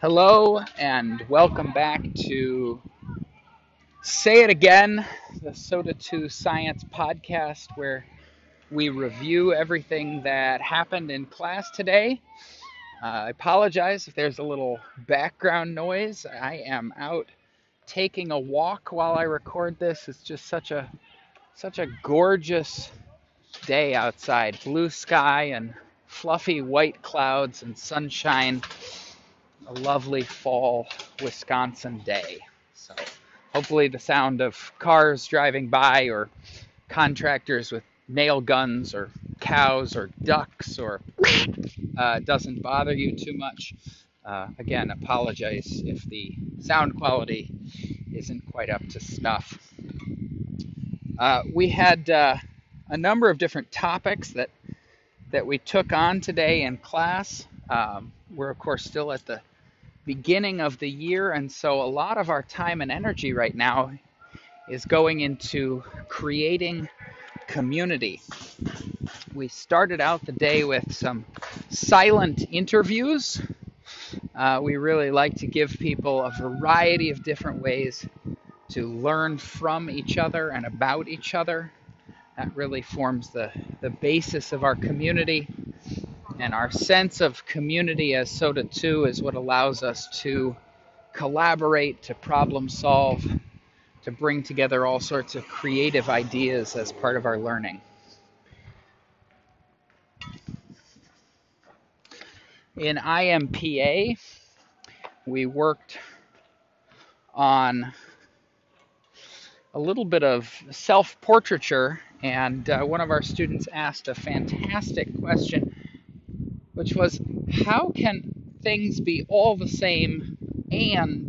Hello, and welcome back to Say It Again, the SOTA 2 Science podcast, where we review everything that happened in class today. Uh, I apologize if there's a little background noise. I am out taking a walk while I record this. It's just such a such a gorgeous day outside. Blue sky and fluffy white clouds and sunshine. A lovely fall Wisconsin day. So hopefully the sound of cars driving by or contractors with nail guns or cows or ducks or uh, doesn't bother you too much. Uh, again, apologize if the sound quality isn't quite up to snuff. Uh, we had uh, a number of different topics that that we took on today in class. Um, we're of course still at the beginning of the year, and so a lot of our time and energy right now is going into creating community. We started out the day with some silent interviews. Uh, we really like to give people a variety of different ways to learn from each other and about each other. That really forms the, the basis of our community. And our sense of community as SOTA 2 is what allows us to collaborate, to problem solve, to bring together all sorts of creative ideas as part of our learning. In IMPA, we worked on a little bit of self portraiture, and uh, one of our students asked a fantastic question, which was How can things be all the same and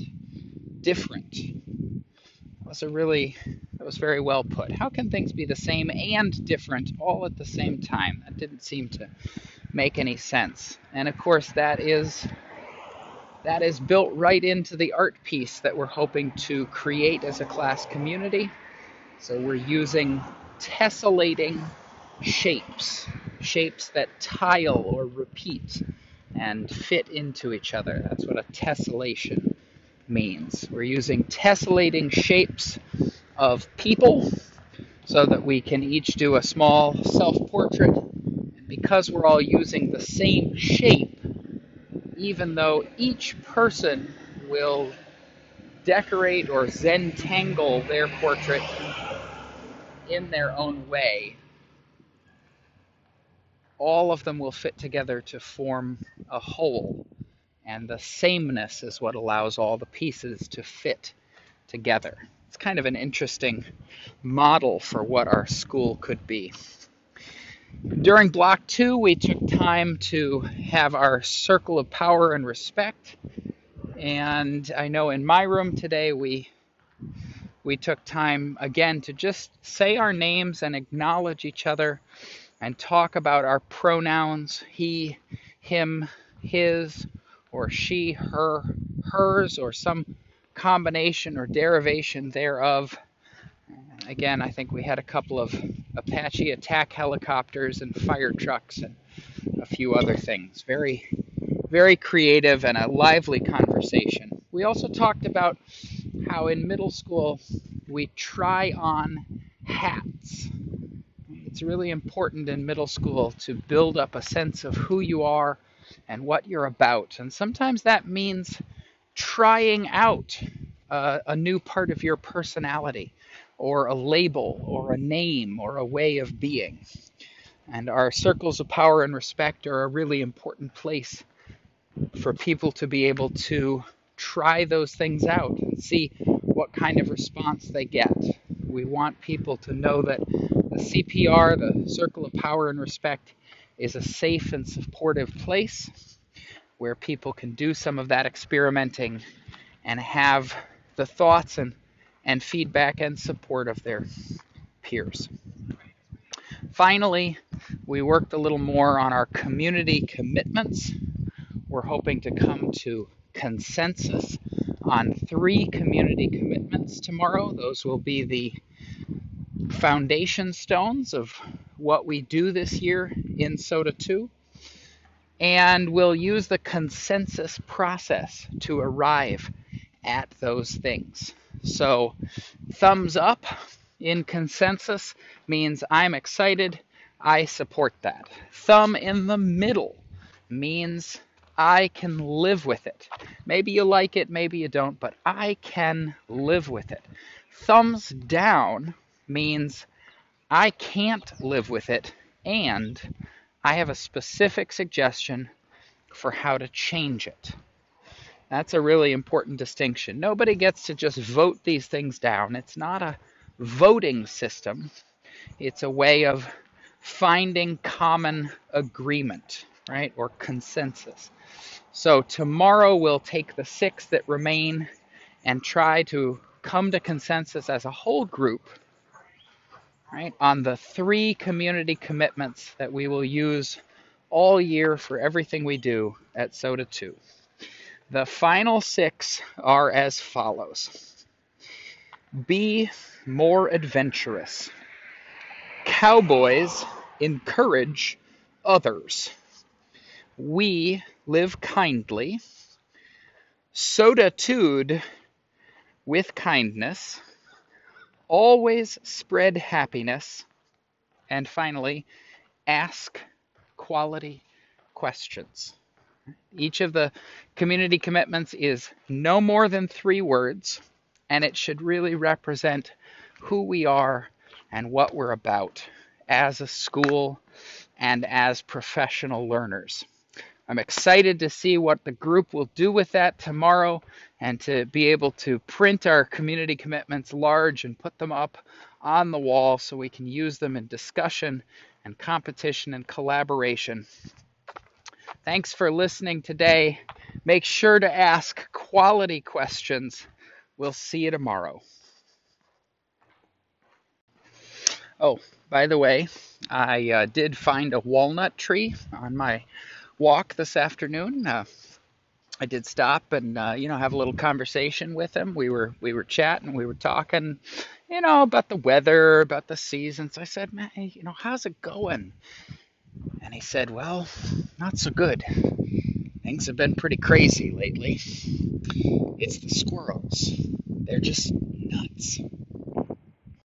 different? That was a really that was very well put. How can things be the same and different all at the same time? That didn't seem to make any sense. And of course that is that is built right into the art piece that we're hoping to create as a class community. So we're using tessellating shapes, shapes that tile or repeat and fit into each other. That's what a tessellation means. We're using tessellating shapes of people so that we can each do a small self-portrait. And because we're all using the same shape, even though each person will decorate or zentangle their portrait in their own way, all of them will fit together to form a whole and the sameness is what allows all the pieces to fit together. It's kind of an interesting model for what our school could be. During block two, we took time to have our circle of power and respect. And I know in my room today, we we took time again to just say our names and acknowledge each other and talk about our pronouns he, him, his, or she, her, hers, or some combination or derivation thereof. Again, I think we had a couple of Apache attack helicopters and fire trucks and a few other things. Very, very creative and a lively conversation. We also talked about how in middle school we try on hats. It's really important in middle school to build up a sense of who you are and what you're about. And sometimes that means trying out uh, a new part of your personality, or a label, or a name, or a way of being. And our circles of power and respect are a really important place for people to be able to try those things out and see what kind of response they get. We want people to know that CPR, the circle of power and respect, is a safe and supportive place where people can do some of that experimenting and have the thoughts and, and feedback and support of their peers. Finally, we worked a little more on our community commitments. We're hoping to come to consensus on three community commitments tomorrow. Those will be the foundation stones of what we do this year in SOTA 2. and we'll use the consensus process to arrive at those things. So, thumbs up in consensus means I'm excited, I support that. Thumb in the middle means I can live with it. Maybe you like it, maybe you don't, but I can live with it. Thumbs down means I can't live with it and I have a specific suggestion for how to change it. That's a really important distinction. Nobody gets to just vote these things down. It's not a voting system, it's a way of finding common agreement, right, or consensus. So tomorrow we'll take the six that remain and try to come to consensus as a whole group, right, on the three community commitments that we will use all year for everything we do at SOTA 2. The final six are as follows Be more adventurous. Cowboys encourage others. We live kindly. Sodatude with kindness. Always spread happiness. And finally, ask quality questions. Each of the community commitments is no more than three words, and it should really represent who we are and what we're about as a school and as professional learners. I'm excited to see what the group will do with that tomorrow and to be able to print our community commitments large and put them up on the wall so we can use them in discussion and competition and collaboration. Thanks for listening today. Make sure to ask quality questions. We'll see you tomorrow. Oh, by the way, I uh, did find a walnut tree on my walk this afternoon. Uh, I did stop and uh, you know have a little conversation with him. We were we were chatting, we were talking, you know, about the weather, about the seasons. I said, man, you know, how's it going? And he said, well, not so good. Things have been pretty crazy lately. It's the squirrels. They're just nuts.